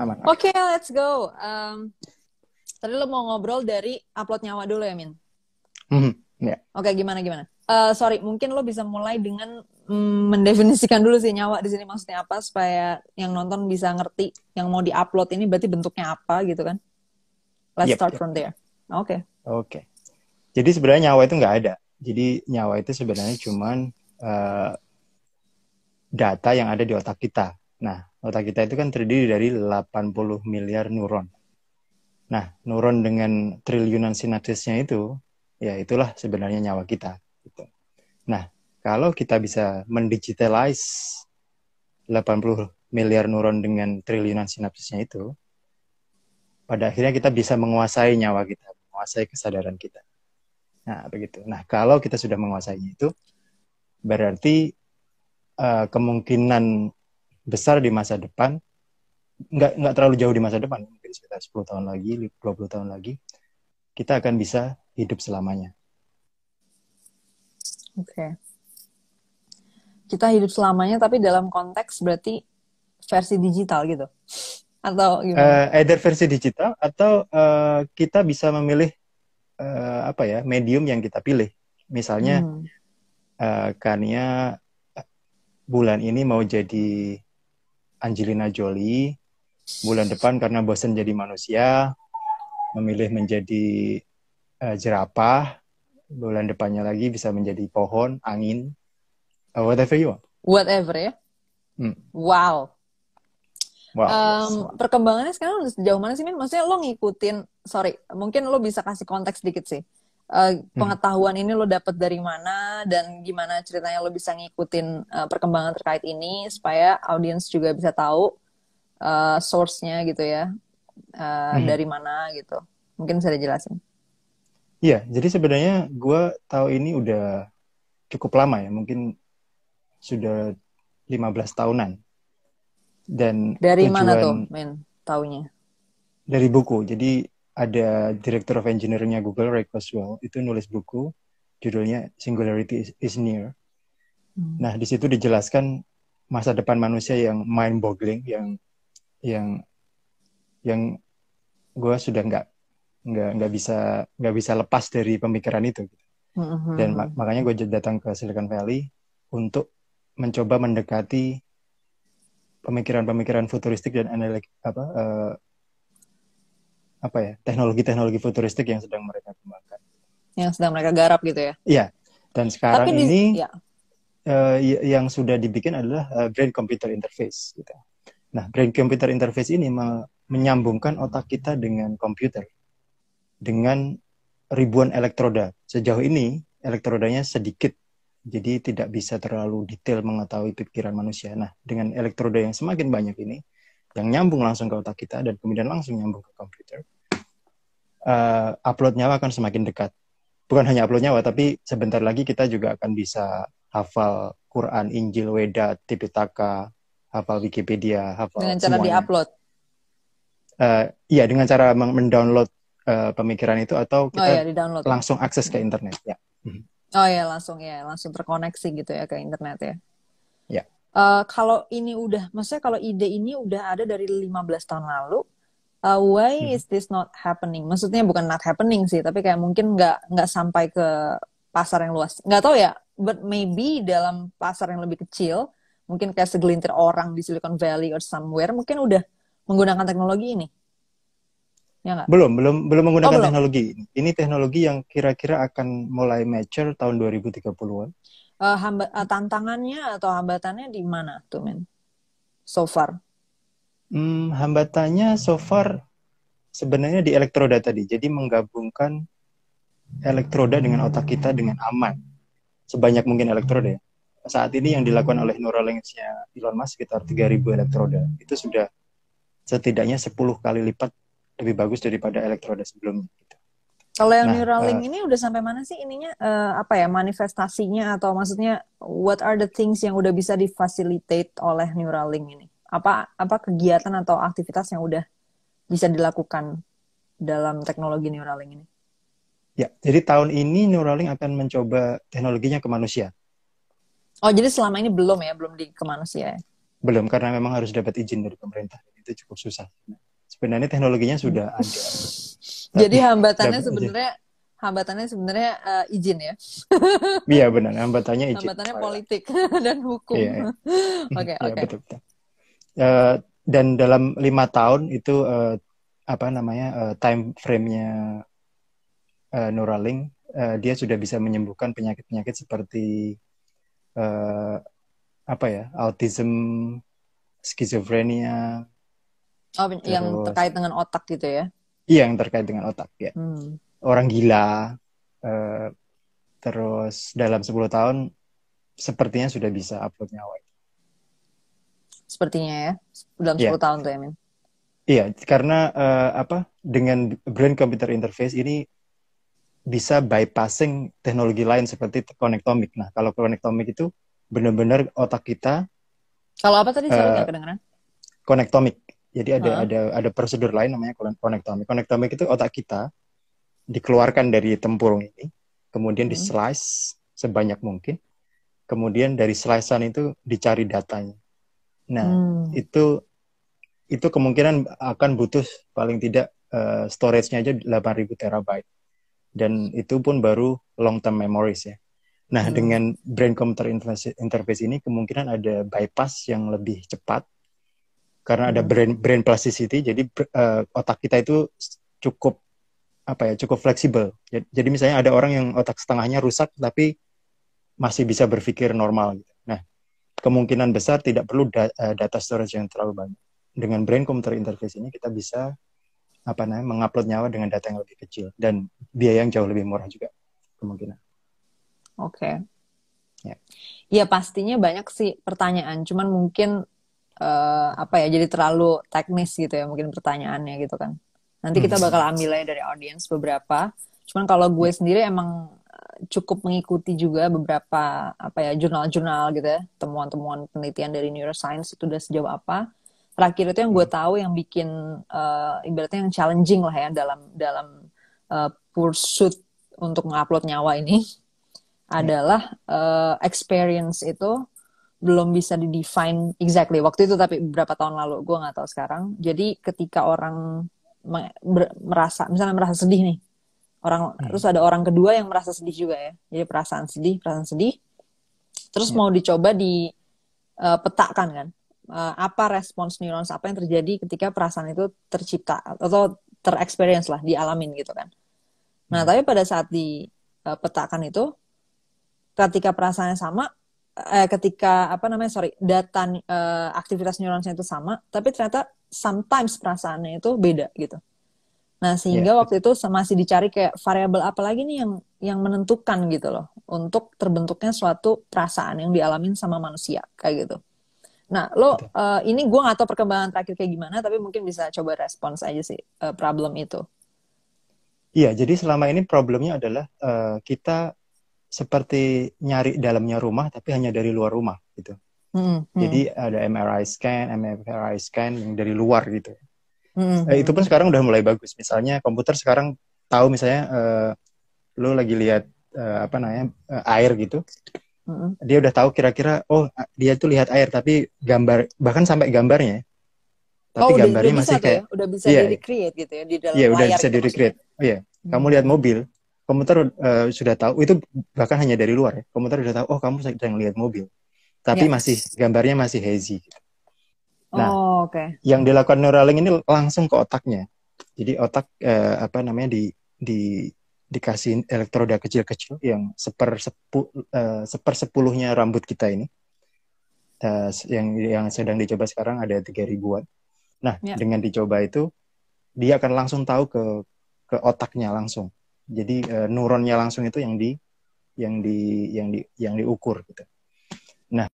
aman. Oke, okay, let's go. Um, tadi lo mau ngobrol dari upload nyawa dulu ya, Min? Mm, yeah. Oke, okay, gimana gimana? Uh, sorry, mungkin lo bisa mulai dengan mm, mendefinisikan dulu sih nyawa di sini maksudnya apa supaya yang nonton bisa ngerti yang mau diupload ini berarti bentuknya apa gitu kan? Let's yep, start yep. from there. Oke. Okay. Oke. Okay. Jadi sebenarnya nyawa itu nggak ada. Jadi nyawa itu sebenarnya cuman uh, data yang ada di otak kita. Nah, otak kita itu kan terdiri dari 80 miliar neuron. Nah, neuron dengan triliunan sinapsisnya itu, ya itulah sebenarnya nyawa kita. Gitu. Nah, kalau kita bisa mendigitalize 80 miliar neuron dengan triliunan sinapsisnya itu, pada akhirnya kita bisa menguasai nyawa kita, menguasai kesadaran kita. Nah, begitu. Nah, kalau kita sudah menguasainya itu, berarti uh, kemungkinan besar di masa depan nggak nggak terlalu jauh di masa depan mungkin sekitar 10 tahun lagi 20 tahun lagi kita akan bisa hidup selamanya oke okay. kita hidup selamanya tapi dalam konteks berarti versi digital gitu atau gimana? Uh, either versi digital atau uh, kita bisa memilih uh, apa ya medium yang kita pilih misalnya hmm. uh, Kania bulan ini mau jadi Angelina Jolie, bulan depan karena bosan jadi manusia, memilih menjadi uh, jerapah, bulan depannya lagi bisa menjadi pohon, angin, uh, whatever you want. Whatever ya. Hmm. Wow. Wow. Um, perkembangannya sekarang udah sejauh mana sih, Min? Maksudnya lo ngikutin, sorry, mungkin lo bisa kasih konteks dikit sih uh, pengetahuan hmm. ini lo dapet dari mana dan gimana ceritanya lo bisa ngikutin uh, perkembangan terkait ini supaya audiens juga bisa tahu uh, source-nya gitu ya uh, hmm. dari mana gitu mungkin bisa dijelasin Iya, jadi sebenarnya gue tahu ini udah cukup lama ya, mungkin sudah 15 tahunan. Dan dari tujuan, mana tuh, men, taunya? Dari buku. Jadi ada Director of Engineering-nya Google, Ray Kurzweil, itu nulis buku judulnya Singularity is, Near. Hmm. Nah, di situ dijelaskan masa depan manusia yang mind-boggling, yang yang yang gue sudah nggak nggak nggak bisa nggak bisa lepas dari pemikiran itu. Mm-hmm. Dan mak- makanya gue datang ke Silicon Valley untuk mencoba mendekati pemikiran-pemikiran futuristik dan analog apa uh, apa ya teknologi-teknologi futuristik yang sedang mereka kembangkan. Yang sedang mereka garap gitu ya? Iya. Dan sekarang Tapi di, ini ya. uh, yang sudah dibikin adalah uh, brain computer interface. Gitu. Nah, brain computer interface ini me menyambungkan otak kita dengan komputer dengan ribuan elektroda. Sejauh ini elektrodanya sedikit, jadi tidak bisa terlalu detail mengetahui pikiran manusia. Nah, dengan elektroda yang semakin banyak ini, yang nyambung langsung ke otak kita dan kemudian langsung nyambung ke komputer, uh, upload nyawa akan semakin dekat. Bukan hanya upload nyawa, tapi sebentar lagi kita juga akan bisa hafal Quran, Injil, Weda, Tipitaka, hafal Wikipedia, hafal Dengan cara diupload? Uh, iya, dengan cara mendownload uh, pemikiran itu atau kita oh, iya, langsung akses ke internet. Ya. Mhm. Oh ya, langsung ya, langsung terkoneksi gitu ya ke internet ya. Uh, kalau ini udah, maksudnya kalau ide ini udah ada dari 15 tahun lalu, uh, why hmm. is this not happening? Maksudnya bukan not happening sih, tapi kayak mungkin nggak nggak sampai ke pasar yang luas. Nggak tahu ya, but maybe dalam pasar yang lebih kecil, mungkin kayak segelintir orang di Silicon Valley or somewhere, mungkin udah menggunakan teknologi ini. Ya gak? Belum, belum belum menggunakan oh, belum. teknologi ini. Ini teknologi yang kira-kira akan mulai mature tahun 2030-an uh, tantangannya atau hambatannya di mana tuh men? So far. Hmm, hambatannya so far sebenarnya di elektroda tadi. Jadi menggabungkan elektroda dengan otak kita dengan aman. Sebanyak mungkin elektroda ya. saat ini yang dilakukan oleh Neuralink-nya Elon Musk sekitar 3000 elektroda. Itu sudah setidaknya 10 kali lipat lebih bagus daripada elektroda sebelumnya gitu. Kalau yang nah, Neuralink uh, ini udah sampai mana sih ininya uh, apa ya manifestasinya atau maksudnya what are the things yang udah bisa difasilitate oleh Neuralink ini? Apa apa kegiatan atau aktivitas yang udah bisa dilakukan dalam teknologi Neuralink ini? Ya, jadi tahun ini Neuralink akan mencoba teknologinya ke manusia. Oh, jadi selama ini belum ya, belum di ke manusia ya? belum karena memang harus dapat izin dari pemerintah itu cukup susah sebenarnya teknologinya sudah ada jadi hambatannya sebenarnya hambatannya sebenarnya uh, izin ya iya benar hambatannya izin hambatannya politik dan hukum iya, iya. oke iya, oke uh, dan dalam lima tahun itu uh, apa namanya uh, time frame-nya uh, Neuralink uh, dia sudah bisa menyembuhkan penyakit-penyakit seperti uh, apa ya autism, skizofrenia. Oh, terus, yang terkait dengan otak gitu ya? Iya, yang terkait dengan otak ya. Hmm. Orang gila. Uh, terus dalam 10 tahun sepertinya sudah bisa upload nyawa. Sepertinya ya, dalam 10 yeah. tahun tuh ya, Min. Iya, karena uh, apa dengan brain computer interface ini bisa bypassing teknologi lain seperti konektomik. Nah, kalau konektomik itu benar-benar otak kita. Kalau apa tadi? Sorry, uh, kedengeran. Konektomik. Jadi ada ada ada prosedur lain namanya konektomik. Konektomik itu otak kita dikeluarkan dari tempurung ini, kemudian -huh. di slice sebanyak mungkin, kemudian dari slicean itu dicari datanya. Nah, hmm. itu itu kemungkinan akan butuh paling tidak uh, storage-nya aja 8000 terabyte dan itu pun baru long term memories ya. Nah, hmm. dengan brain computer interface, interface ini kemungkinan ada bypass yang lebih cepat karena hmm. ada brain brain plasticity jadi uh, otak kita itu cukup apa ya, cukup fleksibel. Jadi misalnya ada orang yang otak setengahnya rusak tapi masih bisa berpikir normal gitu. Nah, kemungkinan besar tidak perlu da uh, data storage yang terlalu banyak. Dengan brain computer interface ini kita bisa apa namanya mengupload nyawa dengan data yang lebih kecil dan biaya yang jauh lebih murah juga kemungkinan. Oke. Okay. Ya. ya pastinya banyak sih pertanyaan, cuman mungkin uh, apa ya jadi terlalu teknis gitu ya mungkin pertanyaannya gitu kan. Nanti kita hmm. bakal ambil aja dari audiens beberapa. Cuman kalau gue ya. sendiri emang eh, cukup mengikuti juga beberapa apa ya jurnal-jurnal gitu ya temuan-temuan penelitian dari neuroscience itu udah sejauh apa terakhir itu yang gue hmm. tahu yang bikin uh, ibaratnya yang challenging lah ya dalam dalam uh, pursuit untuk mengupload nyawa ini hmm. adalah uh, experience itu belum bisa di define exactly waktu itu tapi beberapa tahun lalu gue nggak tahu sekarang jadi ketika orang merasa misalnya merasa sedih nih orang hmm. terus ada orang kedua yang merasa sedih juga ya jadi perasaan sedih perasaan sedih terus hmm. mau dicoba di uh, petakan kan uh, apa respons neuron apa yang terjadi ketika perasaan itu tercipta atau terexperience lah dialamin gitu kan. Nah, hmm. tapi pada saat dipetakan uh, itu ketika perasaannya sama eh, ketika apa namanya sorry data uh, aktivitas neuronnya itu sama tapi ternyata sometimes perasaannya itu beda gitu. Nah, sehingga yeah. waktu itu masih dicari kayak variabel apa lagi nih yang yang menentukan gitu loh untuk terbentuknya suatu perasaan yang dialamin sama manusia kayak gitu. Nah, lo uh, ini gue gak tau perkembangan terakhir kayak gimana, tapi mungkin bisa coba respons aja sih uh, problem itu. Iya, jadi selama ini problemnya adalah uh, kita seperti nyari dalamnya rumah, tapi hanya dari luar rumah gitu. Hmm, hmm. Jadi ada MRI scan, MRI scan yang dari luar gitu. Hmm, uh, itu pun sekarang udah mulai bagus. Misalnya komputer sekarang tahu misalnya uh, lo lagi lihat uh, apa namanya uh, air gitu, hmm Dia udah tahu kira-kira oh dia tuh lihat air tapi gambar bahkan sampai gambarnya. Tapi oh, gambarnya udah, masih kayak ya? udah bisa iya, di recreate gitu ya di dalam Iya, udah bisa gitu di recreate. Oh iya. Hmm. Kamu lihat mobil, komputer uh, sudah tahu itu bahkan hanya dari luar ya. Komputer sudah tahu oh kamu sedang lihat mobil. Tapi yeah. masih gambarnya masih hazy. Nah, oh, okay. yang dilakukan Neuralink ini langsung ke otaknya. Jadi otak uh, apa namanya di di dikasih elektroda kecil-kecil yang seper sepu, uh, sepersepuluhnya rambut kita ini uh, yang yang sedang dicoba sekarang ada tiga ribuan. Nah ya. dengan dicoba itu dia akan langsung tahu ke ke otaknya langsung. Jadi uh, neuronnya langsung itu yang di yang di yang di yang diukur gitu. Nah.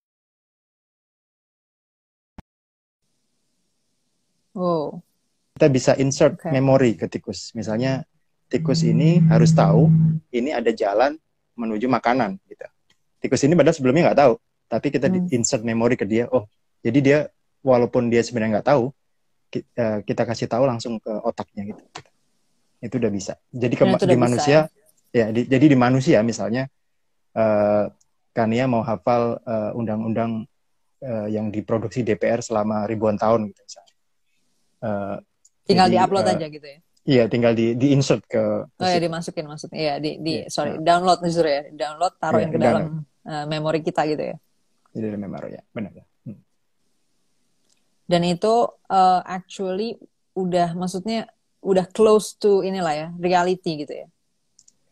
Oh. Kita bisa insert okay. memori ke tikus. Misalnya tikus ini harus tahu ini ada jalan menuju makanan gitu. Tikus ini padahal sebelumnya nggak tahu, tapi kita hmm. insert memori ke dia. Oh, jadi dia walaupun dia sebenarnya nggak tahu, eh, kita kasih tahu langsung ke otaknya gitu. Itu udah bisa. Jadi ke, di bisa, manusia, ya, ya di, jadi di manusia misalnya uh, Kania mau hafal undang undang-undang uh, yang diproduksi DPR selama ribuan tahun gitu misalnya. Uh, tinggal diupload uh, aja gitu ya. Iya, tinggal di di insert ke. Oh ya dimasukin maksudnya. Iya di di yeah. sorry download justru ya, download taruhin yeah, ke dalam uh, memori kita gitu ya. Di dalam memori ya, benar ya. Hmm. Dan itu uh, actually udah maksudnya udah close to inilah ya reality gitu ya.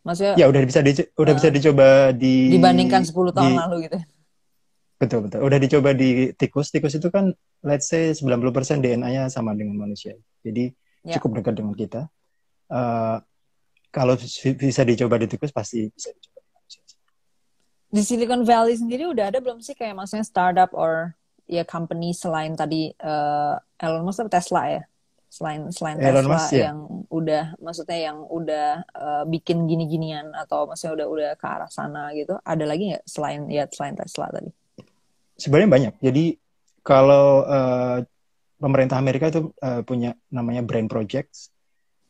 Maksudnya Ya udah bisa di, udah uh, bisa dicoba di dibandingkan 10 tahun di, lalu gitu. Betul betul. Udah dicoba di tikus. Tikus itu kan let's say 90% DNA-nya sama dengan manusia. Jadi yeah. cukup dekat dengan kita. Uh, kalau bisa dicoba di tikus pasti bisa dicoba di manusia. Di Silicon Valley sendiri udah ada belum sih kayak maksudnya startup or ya company selain tadi uh, Elon Musk atau Tesla ya? Selain selain Elon Tesla Musk, ya. yang udah maksudnya yang udah uh, bikin gini-ginian atau maksudnya udah udah ke arah sana gitu. Ada lagi nggak selain ya selain Tesla tadi? Sebenarnya banyak. Jadi kalau uh, pemerintah Amerika itu uh, punya namanya Brain Projects.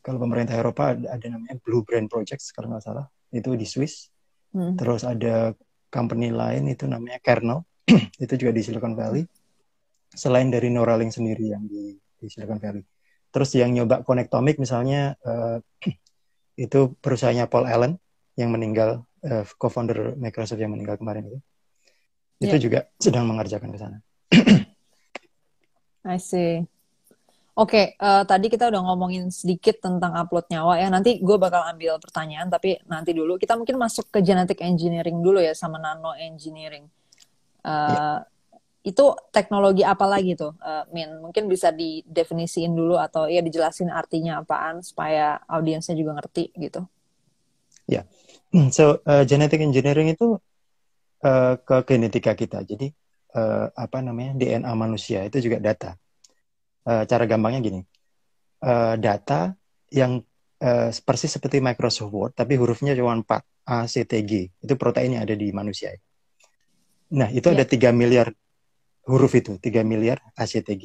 Kalau pemerintah Eropa ada, ada namanya Blue Brain Projects kalau nggak salah. Itu di Swiss. Hmm. Terus ada company lain itu namanya Kernel. itu juga di Silicon Valley. Selain dari Neuralink sendiri yang di, di Silicon Valley. Terus yang nyoba Connectomic misalnya uh, itu perusahaannya Paul Allen yang meninggal, uh, co-founder Microsoft yang meninggal kemarin itu. Itu yeah. juga sedang mengerjakan ke sana. I see. Oke, okay, uh, eh, tadi kita udah ngomongin sedikit tentang upload nyawa ya. Nanti gue bakal ambil pertanyaan, tapi nanti dulu kita mungkin masuk ke genetic engineering dulu ya sama nano engineering. Uh, yeah. Itu teknologi apa lagi tuh, uh, Min? Mungkin bisa didefinisiin dulu atau ya dijelasin artinya apaan supaya audiensnya juga ngerti gitu. Ya, yeah. so uh, genetic engineering itu uh, ke genetika kita. Jadi uh, apa namanya DNA manusia itu juga data. Uh, cara gampangnya gini, uh, data yang uh, persis seperti Microsoft Word tapi hurufnya cuma 4 A, C, T, G itu protein yang ada di manusia. Nah itu yeah. ada 3 miliar huruf itu, 3 miliar A, C, T, G.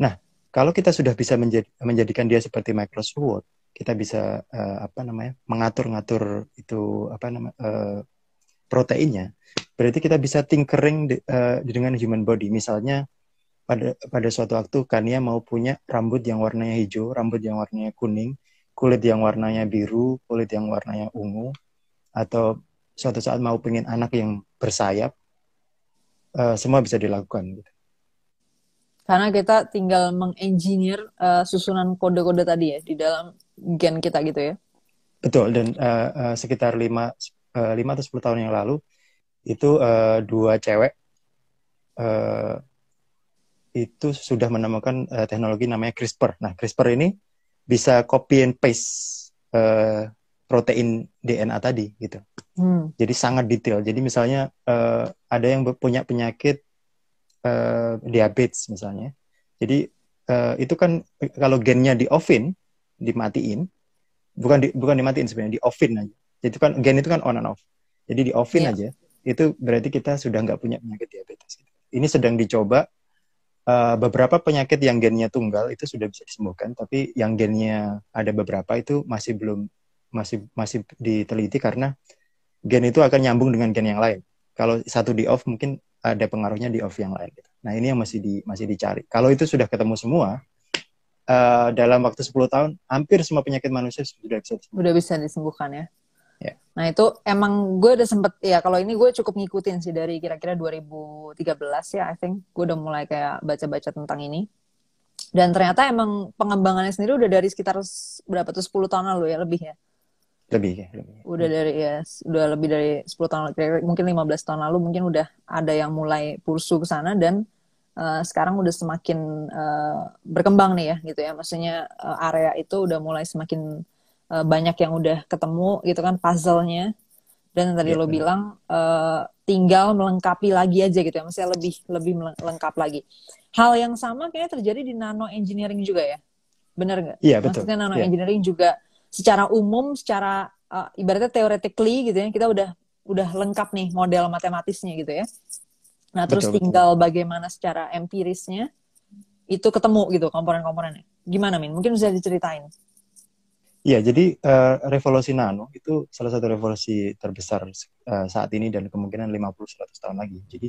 Nah kalau kita sudah bisa menjadi, menjadikan dia seperti Microsoft Word, kita bisa uh, apa namanya mengatur-ngatur itu apa namanya uh, proteinnya, berarti kita bisa tinkering de, uh, dengan human body. Misalnya pada pada suatu waktu Kania mau punya rambut yang warnanya hijau, rambut yang warnanya kuning, kulit yang warnanya biru, kulit yang warnanya ungu, atau suatu saat mau pengen anak yang bersayap, uh, semua bisa dilakukan. Gitu. Karena kita tinggal mengengineer uh, susunan kode-kode tadi ya di dalam gen kita gitu ya. Betul dan uh, uh, sekitar lima Eh, lima atau sepuluh tahun yang lalu itu uh, dua cewek uh, itu sudah menemukan uh, teknologi namanya CRISPR. Nah, CRISPR ini bisa copy and paste uh, protein DNA tadi gitu. Hmm. Jadi sangat detail. Jadi misalnya uh, ada yang punya penyakit uh, diabetes misalnya. Jadi uh, itu kan kalau gennya di offin, dimatiin, bukan di, bukan dimatiin sebenarnya di offin aja itu kan gen itu kan on and off jadi di offin yeah. aja itu berarti kita sudah nggak punya penyakit diabetes ini sedang dicoba uh, beberapa penyakit yang gennya tunggal itu sudah bisa disembuhkan tapi yang gennya ada beberapa itu masih belum masih masih diteliti karena gen itu akan nyambung dengan gen yang lain kalau satu di off mungkin ada pengaruhnya di off yang lain gitu. nah ini yang masih di masih dicari kalau itu sudah ketemu semua uh, dalam waktu 10 tahun hampir semua penyakit manusia sudah bisa disembuhkan. Sudah bisa disembuhkan ya. Yeah. Nah itu emang gue udah sempet ya kalau ini gue cukup ngikutin sih dari kira-kira 2013 ya I think gue udah mulai kayak baca-baca tentang ini dan ternyata emang pengembangannya sendiri udah dari sekitar berapa tuh 10 tahun lalu ya lebih ya lebih lebih. udah dari ya udah lebih dari 10 tahun lalu mungkin 15 tahun lalu mungkin udah ada yang mulai pursu ke sana dan uh, sekarang udah semakin uh, berkembang nih ya gitu ya. Maksudnya uh, area itu udah mulai semakin uh, banyak yang udah ketemu gitu kan puzzle-nya. Dan tadi yeah, lo bilang uh, tinggal melengkapi lagi aja gitu ya. Maksudnya lebih lebih lengkap lagi. Hal yang sama kayaknya terjadi di nano engineering juga ya. Benar nggak? Iya yeah, betul. Maksudnya nano yeah. engineering juga secara umum secara uh, ibaratnya theoretically gitu ya kita udah udah lengkap nih model matematisnya gitu ya nah terus betul, tinggal betul. bagaimana secara empirisnya itu ketemu gitu komponen-komponennya gimana min mungkin bisa diceritain Iya, jadi uh, revolusi nano itu salah satu revolusi terbesar uh, saat ini dan kemungkinan 50-100 tahun lagi. Jadi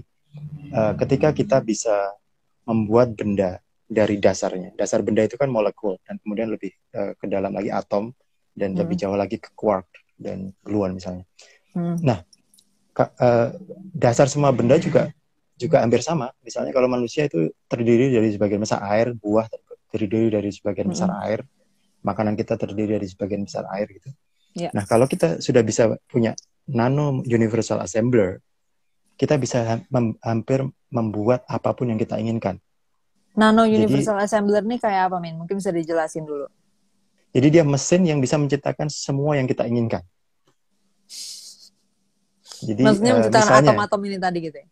uh, ketika kita bisa membuat benda dari dasarnya. Dasar benda itu kan molekul dan kemudian lebih uh, ke dalam lagi atom dan hmm. lebih jauh lagi ke quark dan gluon misalnya. Hmm. Nah, uh, dasar semua benda juga juga hampir sama. Misalnya kalau manusia itu terdiri dari sebagian besar air, buah terdiri dari sebagian besar hmm. air, makanan kita terdiri dari sebagian besar air gitu. Yeah. Nah, kalau kita sudah bisa punya nano universal assembler, kita bisa mem hampir membuat apa pun yang kita inginkan. Nano Universal Jadi, Assembler ini kayak apa, Min? Mungkin bisa dijelasin dulu. Jadi dia mesin yang bisa menciptakan semua yang kita inginkan. Jadi, Maksudnya uh, menciptakan atom-atom ini tadi gitu ya?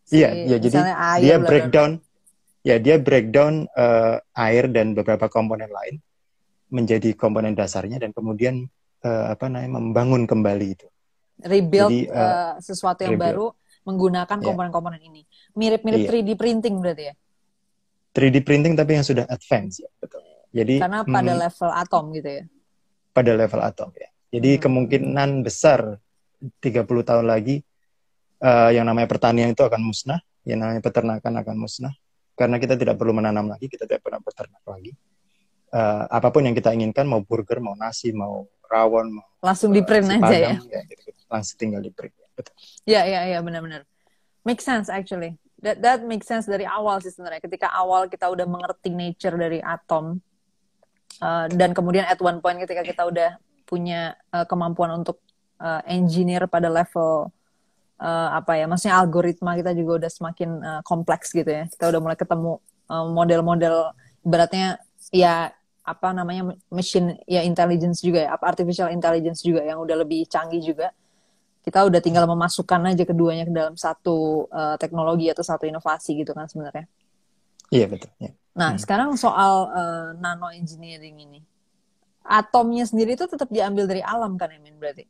Si, iya, iya. Jadi dia breakdown, ya dia breakdown uh, air dan beberapa komponen lain menjadi komponen dasarnya dan kemudian uh, apa namanya membangun kembali itu. Rebuild Jadi, uh, uh, sesuatu yang rebuild. baru menggunakan ya. komponen-komponen yeah. ini. Mirip-mirip yeah. 3D printing berarti ya? 3D printing tapi yang sudah advance ya betul. Jadi karena pada hmm, level atom gitu ya. Pada level atom ya. Jadi hmm. kemungkinan besar 30 tahun lagi uh, yang namanya pertanian itu akan musnah, yang namanya peternakan akan musnah karena kita tidak perlu menanam lagi, kita tidak pernah beternak lagi. Uh, apa pun yang kita inginkan, mau burger, mau nasi, mau rawon, mau langsung di print uh, aja ya. ya gitu, gitu. Langsung tinggal di print. Ya, betul. Ya, ya, ya, benar-benar. Make sense actually that that makes sense dari awal sih sebenarnya. Ketika awal kita udah mengerti nature dari atom uh, dan kemudian at one point ketika kita udah punya uh, kemampuan untuk uh, engineer pada level uh, apa ya, maksudnya algoritma kita juga udah semakin uh, kompleks gitu ya. Kita udah mulai ketemu model-model uh, beratnya ya apa namanya machine ya intelligence juga ya, artificial intelligence juga yang udah lebih canggih juga kita udah tinggal memasukkan aja keduanya ke dalam satu uh, teknologi atau satu inovasi gitu kan sebenarnya. Iya betul. Ya. Nah hmm. sekarang soal uh, nano engineering ini, atomnya sendiri itu tetap diambil dari alam kan Emin berarti?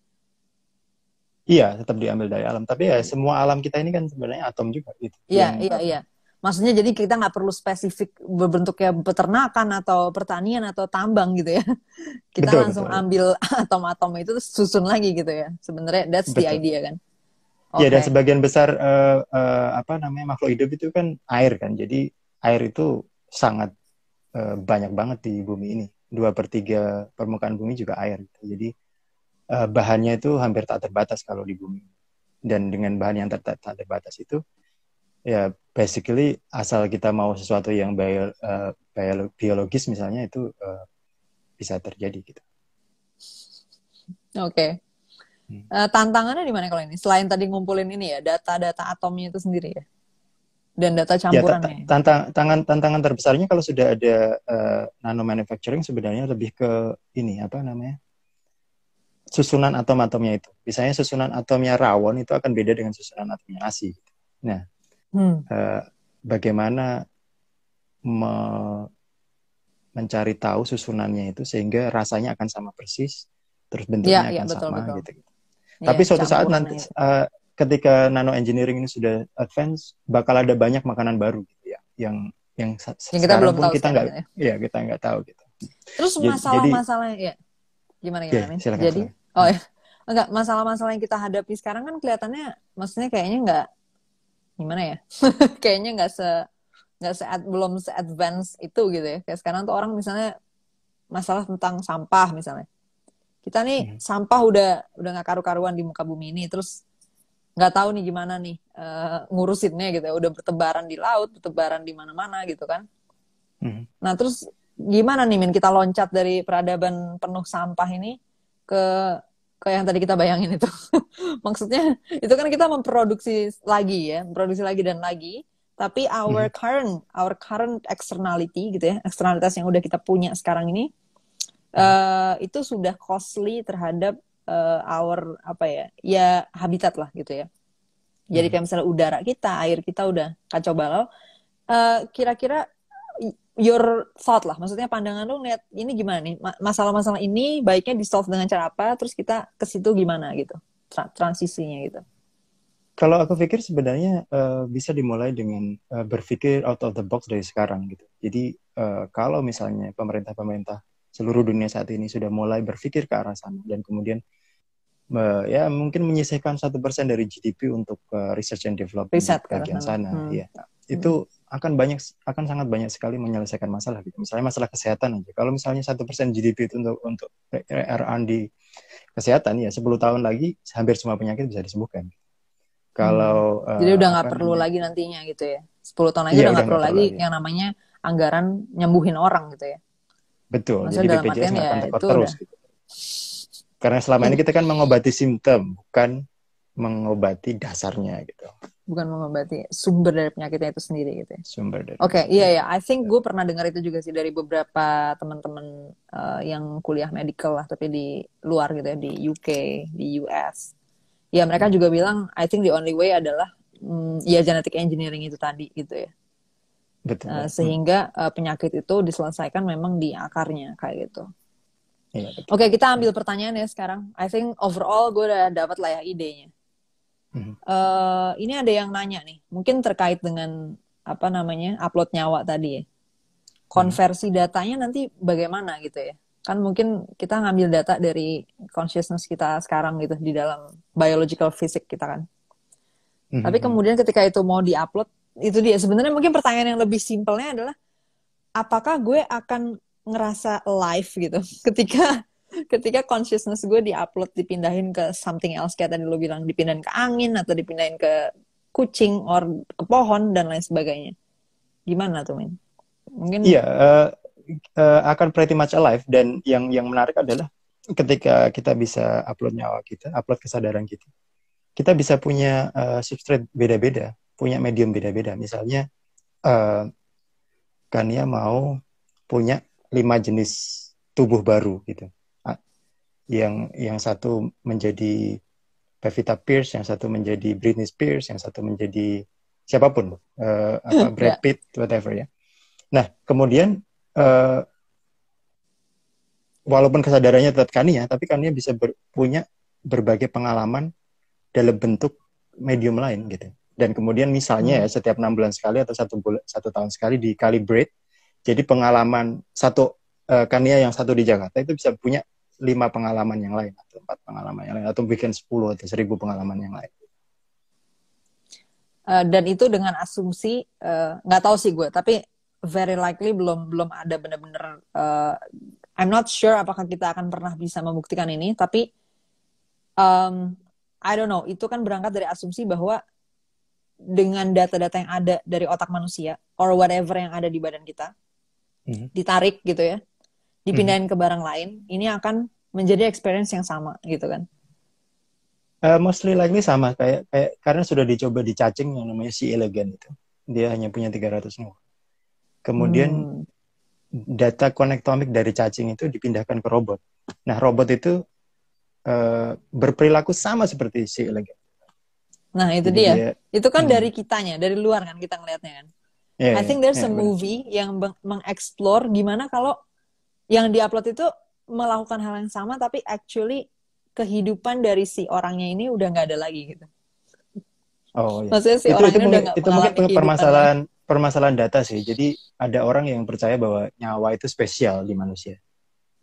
Iya tetap diambil dari alam. Tapi ya semua alam kita ini kan sebenarnya atom juga gitu. Iya iya iya. Maksudnya jadi kita nggak perlu spesifik berbentuknya peternakan atau pertanian atau tambang gitu ya. Kita betul, langsung betul. ambil atom-atom itu susun lagi gitu ya. Sebenarnya that's betul. the idea kan. Okay. Ya dan sebagian besar uh, uh, apa namanya makhluk hidup itu kan air kan. Jadi air itu sangat uh, banyak banget di bumi ini. Dua per tiga permukaan bumi juga air. Gitu. Jadi uh, bahannya itu hampir tak terbatas kalau di bumi. Dan dengan bahan yang tak, tak terbatas itu ya basically asal kita mau sesuatu yang bio, uh, biologis misalnya itu uh, bisa terjadi gitu. Oke. Okay. Hmm. Uh, tantangannya di mana kalau ini? Selain tadi ngumpulin ini ya data-data atomnya itu sendiri ya, dan data ya, campurannya. Ya, tantang, tantangan tantangan terbesarnya kalau sudah ada uh, nano manufacturing sebenarnya lebih ke ini apa namanya susunan atom-atomnya itu. Misalnya susunan atomnya rawon itu akan beda dengan susunan atomnya nasi. Nah, hmm. uh, bagaimana me mencari tahu susunannya itu sehingga rasanya akan sama persis, terus bentuknya ya, akan ya, betul, sama betul. gitu. Ya, Tapi suatu saat nanti uh, ketika nano engineering ini sudah advance, bakal ada banyak makanan baru gitu ya, yang yang, yang kita belum tahu kita nggak, ya. ya kita nggak tahu gitu. Terus masalah-masalah ya, gimana gimana? Ya, silakan, jadi, silakan. oh ya, enggak masalah-masalah yang kita hadapi sekarang kan kelihatannya, maksudnya kayaknya nggak gimana ya kayaknya nggak se nggak se belum se advance itu gitu ya kayak sekarang tuh orang misalnya masalah tentang sampah misalnya kita nih hmm. sampah udah udah nggak karu-karuan di muka bumi ini terus nggak tahu nih gimana nih uh, ngurusinnya gitu ya udah bertebaran di laut bertebaran di mana-mana gitu kan hmm. nah terus gimana nih min kita loncat dari peradaban penuh sampah ini ke kayak yang tadi kita bayangin itu. Maksudnya itu kan kita memproduksi lagi ya, memproduksi lagi dan lagi. Tapi our hmm. current, our current externality gitu ya, eksternalitas yang udah kita punya sekarang ini, hmm. uh, itu sudah costly terhadap uh, our apa ya, ya habitat lah gitu ya. Jadi hmm. kayak misalnya udara kita, air kita udah kacau balau. Uh, kira-kira your thought lah, maksudnya pandangan lu lihat ini gimana nih masalah-masalah ini baiknya di solve dengan cara apa, terus kita ke situ gimana gitu tra transisinya gitu. Kalau aku pikir sebenarnya uh, bisa dimulai dengan uh, berpikir out of the box dari sekarang gitu. Jadi uh, kalau misalnya pemerintah-pemerintah seluruh dunia saat ini sudah mulai berpikir ke arah sana dan kemudian uh, ya mungkin menyisihkan satu persen dari GDP untuk uh, research and development Riset di bagian sana, hmm. ya itu hmm. akan banyak akan sangat banyak sekali menyelesaikan masalah gitu. Misalnya masalah kesehatan aja. Kalau misalnya satu persen GDP itu untuk untuk R&D kesehatan ya 10 tahun lagi hampir semua penyakit bisa disembuhkan. Kalau hmm. jadi uh, udah nggak perlu namanya? lagi nantinya gitu ya. 10 tahun lagi iya, udah nggak perlu lagi, lagi yang namanya anggaran nyembuhin orang gitu ya. Betul. Maksudnya jadi BPJS nggak ya, akan terus. Gitu. Karena selama ini kita kan mengobati simptom, bukan mengobati dasarnya gitu. Bukan mengobati sumber dari penyakitnya itu sendiri gitu ya. Sumber dari. Oke, okay, iya ya. I think gue pernah dengar itu juga sih dari beberapa teman-teman uh, yang kuliah medical lah, tapi di luar gitu ya, di UK, di US. Ya mereka juga bilang, I think the only way adalah um, ya genetic engineering itu tadi gitu ya. Betul. Uh, sehingga uh, penyakit itu diselesaikan memang di akarnya kayak gitu. Iya, Oke, okay, kita ambil pertanyaan ya sekarang. I think overall gue udah dapat lah ya idenya. Mm-hmm. Uh, ini ada yang nanya nih, mungkin terkait dengan apa namanya upload nyawa tadi ya. Konversi mm-hmm. datanya nanti bagaimana gitu ya? Kan mungkin kita ngambil data dari consciousness kita sekarang gitu di dalam biological physics kita kan. Mm-hmm. Tapi kemudian ketika itu mau diupload, itu dia sebenarnya mungkin pertanyaan yang lebih simpelnya adalah apakah gue akan ngerasa live gitu ketika ketika consciousness gue diupload dipindahin ke something else kayak tadi lo bilang dipindahin ke angin atau dipindahin ke kucing or ke pohon dan lain sebagainya gimana tuh Min? Mungkin iya uh, uh, akan pretty much alive dan yang yang menarik adalah ketika kita bisa upload nyawa kita, upload kesadaran kita, kita bisa punya uh, substrate beda-beda punya medium beda-beda. Misalnya, uh, Kania mau punya lima jenis tubuh baru gitu. Yang yang satu menjadi Pevita Pierce, yang satu menjadi Britney Spears, yang satu menjadi siapa pun, uh, apa, Brad Pitt, whatever ya. Nah, kemudian uh, walaupun kesadarannya tetap Kania, tapi Kania bisa ber, punya berbagai pengalaman dalam bentuk medium lain gitu dan kemudian misalnya ya, hmm. ya setiap enam bulan sekali atau satu bulan satu tahun sekali di calibrate jadi pengalaman satu uh, Kania yang satu di Jakarta itu bisa punya lima pengalaman yang lain atau empat pengalaman yang lain atau bikin sepuluh atau seribu pengalaman yang lain. Uh, dan itu dengan asumsi eh, nggak uh, tahu sih gue tapi very likely belum belum ada benar-benar uh, I'm not sure apakah kita akan pernah bisa membuktikan ini tapi um, I don't know. Itu kan berangkat dari asumsi bahwa dengan data-data yang ada dari otak manusia or whatever yang ada di badan kita mm-hmm. ditarik gitu ya dipindahin mm-hmm. ke barang lain ini akan menjadi experience yang sama gitu kan uh, mostly likely sama kayak kayak karena sudah dicoba di cacing yang namanya si elegan itu dia hanya punya 300 nol kemudian hmm. data konektomik dari cacing itu dipindahkan ke robot nah robot itu uh, berperilaku sama seperti si elegan Nah, itu dia. dia. Itu kan hmm. dari kitanya, dari luar kan kita ngelihatnya kan. Yeah, I think there's yeah, a movie bener. yang mengeksplor gimana kalau yang diupload itu melakukan hal yang sama tapi actually kehidupan dari si orangnya ini udah nggak ada lagi gitu. Oh iya. Maksudnya si itu, orang itu, ini udah itu mungkin permasalahan permasalahan data sih. Jadi ada orang yang percaya bahwa nyawa itu spesial di manusia.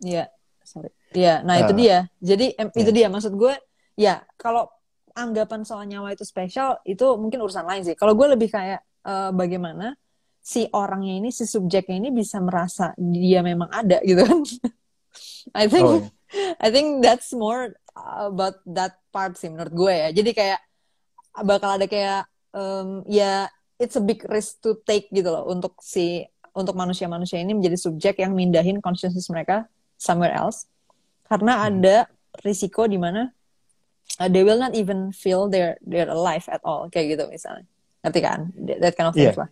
Iya, sorry. Iya, nah uh, itu dia. Jadi em, yeah. itu dia maksud gue. Ya kalau anggapan soal nyawa itu spesial itu mungkin urusan lain sih. Kalau gue lebih kayak uh, bagaimana si orangnya ini, si subjeknya ini bisa merasa dia memang ada gitu kan. I think oh, yeah. I think that's more about that part sih menurut gue ya. Jadi kayak bakal ada kayak um, ya it's a big risk to take gitu loh untuk si untuk manusia-manusia ini menjadi subjek yang mindahin consciousness mereka somewhere else karena hmm. ada risiko di mana uh, they will not even feel they're they're alive at all kayak gitu misalnya ngerti kan that kind of things yeah. lah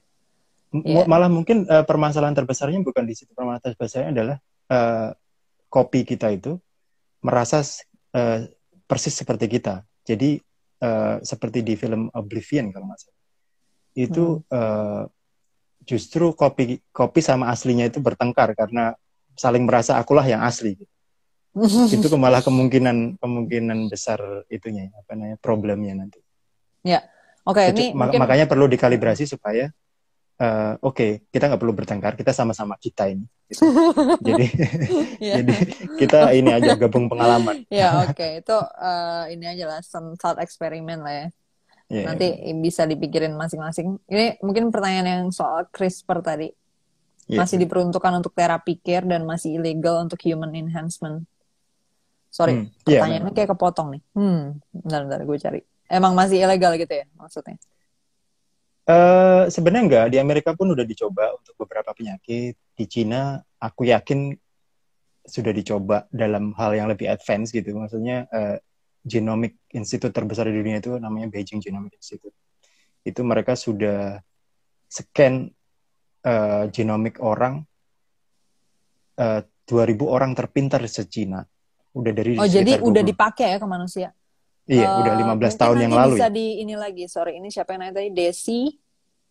yeah. malah mungkin uh, permasalahan terbesarnya bukan di situ permasalahan terbesarnya adalah uh, kopi kita itu merasa uh, persis seperti kita jadi uh, seperti di film Oblivion kalau nggak salah itu hmm. uh, justru kopi kopi sama aslinya itu bertengkar karena saling merasa akulah yang asli gitu itu malah kemungkinan kemungkinan besar itunya apa namanya problemnya nanti. Ya, oke. Okay, ini mungkin... makanya perlu dikalibrasi supaya uh, oke okay, kita nggak perlu bertengkar kita sama-sama kita ini gitu. jadi yeah. jadi kita ini aja gabung pengalaman ya yeah, oke okay. itu uh, ini aja lah some thought eksperimen lah ya yeah, nanti yeah. bisa dipikirin masing-masing ini mungkin pertanyaan yang soal CRISPR tadi yeah. masih diperuntukkan untuk terapi care dan masih ilegal untuk human enhancement sorry hmm, iya, pertanyaannya yeah, kayak kepotong nih hmm bentar bentar gue cari emang masih ilegal gitu ya maksudnya Uh, sebenarnya enggak. Di Amerika pun udah dicoba untuk beberapa penyakit. Di Cina aku yakin sudah dicoba dalam hal yang lebih advance gitu. Maksudnya uh, Genomic Institute terbesar di dunia itu namanya Beijing Genomic Institute. Itu mereka sudah scan uh, genomik orang uh, 2000 orang terpintar se Cina udah dari oh jadi udah dipakai ya ke manusia Iya, uh, udah 15 tahun yang lalu. Bisa ya? di ini lagi, sorry, ini siapa yang nanya tadi? Desi.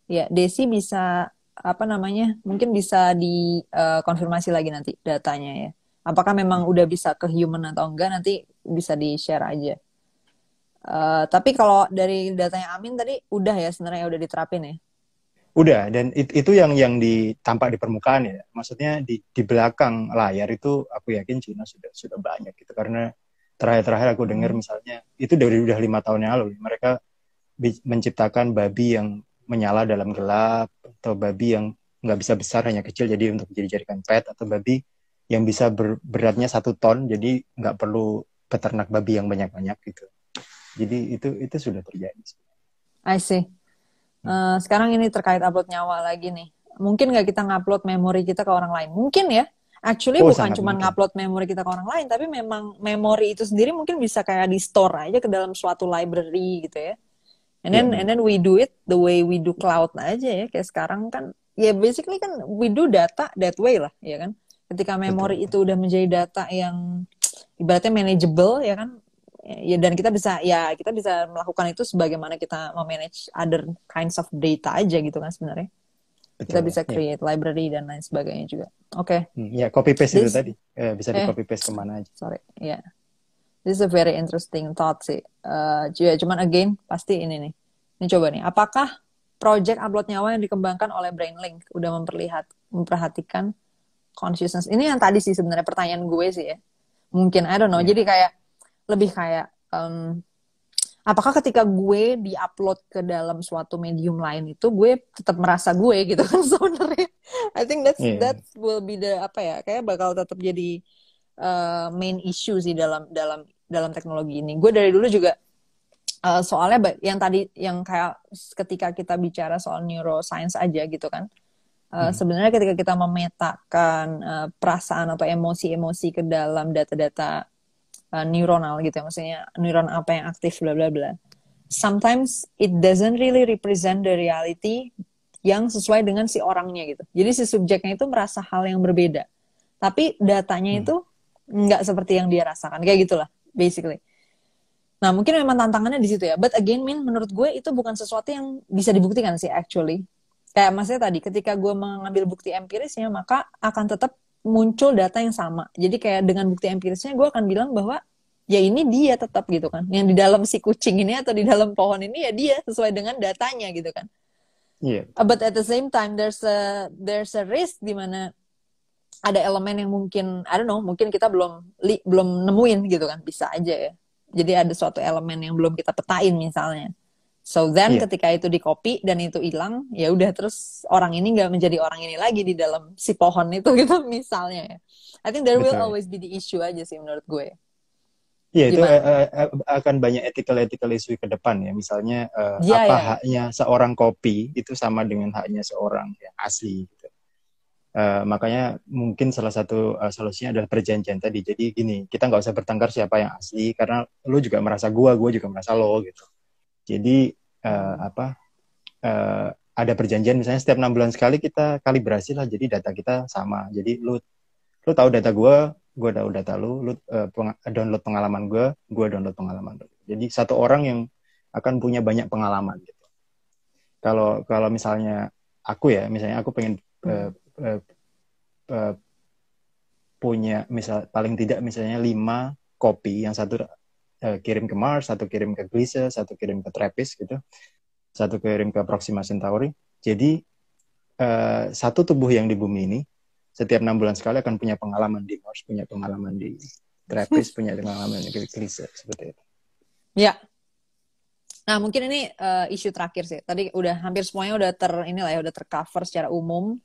Ya, Desi bisa apa namanya? Mungkin bisa dikonfirmasi eh, uh, lagi nanti datanya ya. Apakah memang udah bisa ke human atau enggak nanti bisa di-share aja. Uh, tapi kalau dari datanya Amin tadi udah ya sebenarnya udah diterapin ya. Udah dan it, itu yang yang ditampak di permukaan ya. Maksudnya di di belakang layar itu aku yakin Cina sudah sudah banyak gitu karena terakhir-terakhir aku dengar hmm. misalnya itu dari udah lima tahun yang lalu mereka menciptakan babi yang menyala dalam gelap atau babi yang nggak bisa besar hanya kecil jadi untuk jadi jadikan pet atau babi yang bisa ber, beratnya satu ton jadi nggak perlu peternak babi yang banyak-banyak gitu jadi itu itu sudah terjadi. I see. Uh, sekarang ini terkait upload nyawa lagi nih. Mungkin nggak kita ngupload memori kita ke orang lain? Mungkin ya Actually oh, bukan cuma ngupload memori kita ke orang lain, tapi memang memori itu sendiri mungkin bisa kayak di store aja ke dalam suatu library gitu ya. And then yeah. and then we do it the way we do cloud aja ya. Kayak sekarang kan ya basically kan we do data that way lah, ya kan. Ketika memori itu udah menjadi data yang ibaratnya manageable ya kan. Ya dan kita bisa ya kita bisa melakukan itu sebagaimana kita memanage other kinds of data aja gitu kan sebenarnya. Betul, kita bisa iya. create yeah. library dan lain sebagainya juga. Oke. Okay. Hmm, ya copy paste This, itu tadi. Eh, bisa di copy paste ke mana aja. Sorry, ya. Yeah. This is a very interesting thought sih. Uh, ya, cuman again pasti ini nih. Ini coba nih. Apakah project upload nyawa yang dikembangkan oleh Brainlink udah memperlihat memperhatikan consciousness? Ini yang tadi sih sebenarnya pertanyaan gue sih ya. Mungkin I don't know. Yeah. Jadi kayak lebih kayak um, apakah ketika gue diupload ke dalam suatu medium lain itu gue tetap merasa gue gitu kan sebenarnya I think that's yeah. that will be the apa ya kayak bakal tetap jadi uh, main issue sih dalam dalam dalam teknologi ini gue dari dulu juga uh, soalnya yang tadi yang kayak ketika kita bicara soal neuroscience aja gitu kan uh, hmm. sebenarnya ketika kita memetakan uh, perasaan atau emosi-emosi ke dalam data-data uh, neuronal gitu ya maksudnya neuron apa yang aktif bla bla bla. Sometimes it doesn't really represent the reality yang sesuai dengan si orangnya gitu. Jadi si subjeknya itu merasa hal yang berbeda. Tapi datanya hmm. itu nggak seperti yang dia rasakan kayak gitulah basically. Nah mungkin memang tantangannya di situ ya. But again min menurut gue itu bukan sesuatu yang bisa dibuktikan sih actually. Kayak maksudnya tadi ketika gue mengambil bukti empirisnya maka akan tetap muncul data yang sama. Jadi kayak dengan bukti empirisnya gue akan bilang bahwa ya ini dia tetap gitu kan. Yang di dalam si kucing ini atau di dalam pohon ini ya dia sesuai dengan datanya gitu kan. Yeah. But at the same time there's a there's a risk di mana ada elemen yang mungkin I don't know, mungkin kita belum li, belum nemuin gitu kan. Bisa aja ya. Jadi ada suatu elemen yang belum kita petain misalnya. So then yeah. ketika itu di copy dan itu hilang, ya udah terus orang ini nggak menjadi orang ini lagi di dalam si pohon itu gitu misalnya. Ya. I think there Betul. will always be the issue aja sih menurut gue. Iya itu uh, uh, akan banyak ethical ethical issue ke depan ya. Misalnya uh, yeah, apa yeah. haknya seorang kopi itu sama dengan haknya seorang yang asli. Gitu. Uh, makanya mungkin salah satu uh, solusinya adalah perjanjian tadi. Jadi gini, kita nggak usah bertengkar siapa yang asli karena lu juga merasa gua, gua juga merasa lo gitu. Jadi uh, apa uh, ada perjanjian misalnya setiap enam bulan sekali kita kalibrasi lah jadi data kita sama. Jadi lu lu tahu data gue gue tahu data lu lu uh, peng download pengalaman gue gue download pengalaman lu. Jadi satu orang yang akan punya banyak pengalaman gitu. Kalau kalau misalnya aku ya misalnya aku pengen uh, uh, uh, punya misal paling tidak misalnya lima kopi yang satu uh, kirim ke Mars, satu kirim ke Gliese, satu kirim ke Trappist gitu, satu kirim ke Proxima Centauri. Jadi uh, satu tubuh yang di bumi ini setiap enam bulan sekali akan punya pengalaman di Mars, punya pengalaman di Trappist, punya pengalaman di Klise seperti itu. Ya. Nah mungkin ini uh, isu terakhir sih. Tadi udah hampir semuanya udah ter ini lah ya udah tercover secara umum.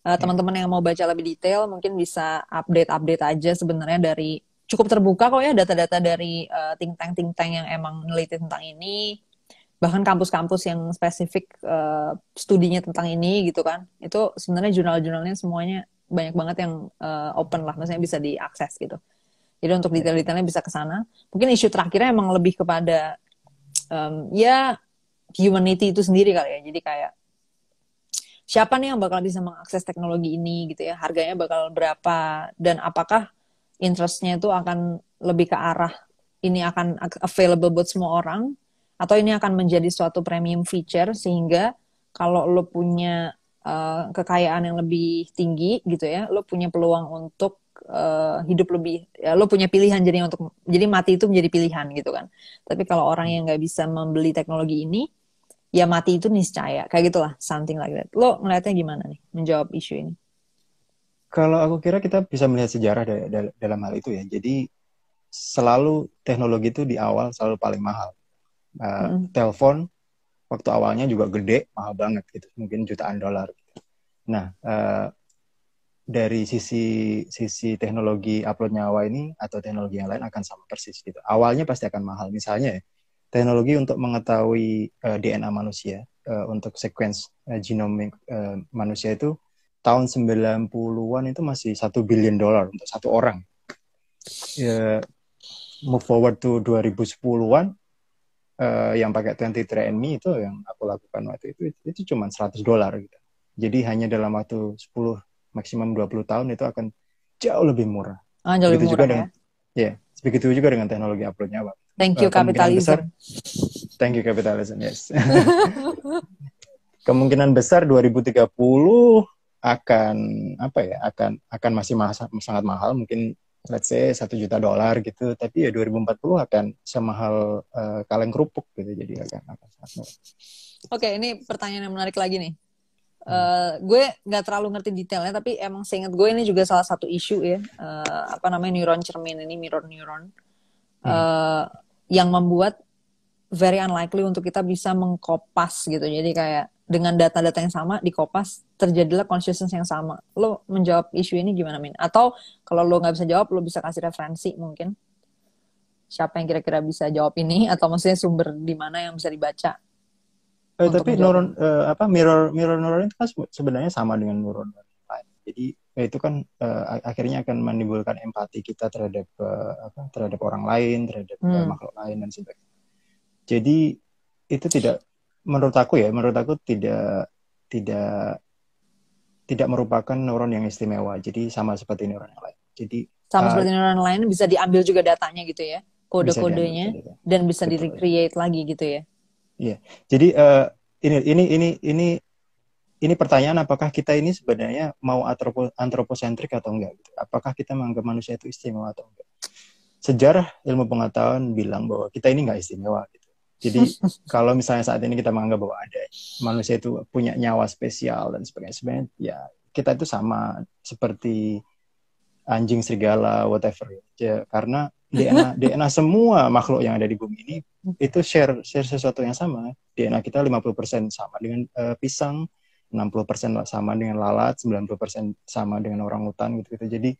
Uh, teman-teman yang mau baca lebih detail mungkin bisa update-update aja sebenarnya dari cukup terbuka kok ya data-data dari uh, think tank think tank yang emang neliti tentang ini. Bahkan kampus-kampus yang spesifik uh, studinya tentang ini gitu kan. Itu sebenarnya jurnal-jurnalnya semuanya banyak banget yang uh, open lah. Maksudnya bisa diakses gitu. Jadi untuk detail-detailnya bisa ke sana. Mungkin isu terakhirnya emang lebih kepada um, ya humanity itu sendiri kali ya. Jadi kayak siapa nih yang bakal bisa mengakses teknologi ini gitu ya? Harganya bakal berapa? Dan apakah interestnya itu akan lebih ke arah ini akan available buat semua orang atau ini akan menjadi suatu premium feature sehingga kalau lo punya uh, kekayaan yang lebih tinggi gitu ya lo punya peluang untuk uh, hidup lebih ya, lo punya pilihan jadi untuk jadi mati itu menjadi pilihan gitu kan. Tapi kalau orang yang nggak bisa membeli teknologi ini ya mati itu niscaya kayak gitulah something like that. Lo ngeliatnya gimana nih? Menjawab isu ini kalau aku kira kita bisa melihat sejarah dalam hal itu ya. Jadi selalu teknologi itu di awal selalu paling mahal. Uh, mm. Telepon waktu awalnya juga gede, mahal banget gitu, mungkin jutaan dolar. Nah, uh, dari sisi sisi teknologi upload nyawa ini atau teknologi yang lain akan sama persis gitu. Awalnya pasti akan mahal. Misalnya ya, teknologi untuk mengetahui uh, eh, DNA manusia uh, untuk sequence uh, genomik uh, manusia itu tahun 90-an itu masih satu billion dollar untuk satu orang. Ya, move forward to 2010-an uh, yang pakai 23andMe itu yang aku lakukan waktu itu itu, itu cuma 100 dolar gitu. Jadi hanya dalam waktu 10 maksimum 20 tahun itu akan jauh lebih murah. Ah, jauh lebih murah juga ya. Dengan, ya, begitu juga dengan teknologi upload nyawa. Thank you uh, capitalism. Besar, thank you capitalism, yes. kemungkinan besar 2030 akan apa ya akan akan masih mahal, sangat mahal mungkin let's say satu juta dolar gitu tapi ya 2040 akan semahal uh, kaleng kerupuk gitu jadi akan akan sangat murah. Oke ini pertanyaan yang menarik lagi nih. Uh, gue nggak terlalu ngerti detailnya tapi emang seingat gue ini juga salah satu isu ya uh, apa namanya neuron cermin ini mirror neuron uh, hmm. yang membuat very unlikely untuk kita bisa mengkopas gitu jadi kayak dengan data-data yang sama di Kopas terjadilah consciousness yang sama. Lo menjawab isu ini gimana Min? Atau kalau lo nggak bisa jawab, lo bisa kasih referensi mungkin? Siapa yang kira-kira bisa jawab ini? Atau maksudnya sumber di mana yang bisa dibaca? Eh, tapi neuron uh, apa mirror mirror neuron itu kan sebenarnya sama dengan neuron lain. Jadi ya itu kan uh, akhirnya akan menimbulkan empati kita terhadap uh, apa terhadap orang lain, terhadap hmm. makhluk lain dan sebagainya. Jadi itu tidak menurut aku ya, menurut aku tidak tidak tidak merupakan neuron yang istimewa. Jadi sama seperti neuron yang lain. Jadi sama uh, seperti neuron lain bisa diambil juga datanya gitu ya, kode-kodenya dan bisa di recreate lagi gitu ya. Iya. Jadi uh, ini ini ini ini ini pertanyaan apakah kita ini sebenarnya mau antropo, antroposentrik atau enggak gitu. Apakah kita menganggap manusia itu istimewa atau enggak? Sejarah ilmu pengetahuan bilang bahwa kita ini enggak istimewa gitu. Jadi kalau misalnya saat ini kita menganggap bahwa ada manusia itu punya nyawa spesial dan sebagainya, sebenarnya ya kita itu sama seperti anjing, serigala, whatever ya. Karena DNA DNA semua makhluk yang ada di bumi ini itu share share sesuatu yang sama. DNA kita 50% sama dengan uh, pisang, 60% sama dengan lalat, 90% sama dengan orang hutan gitu, gitu. Jadi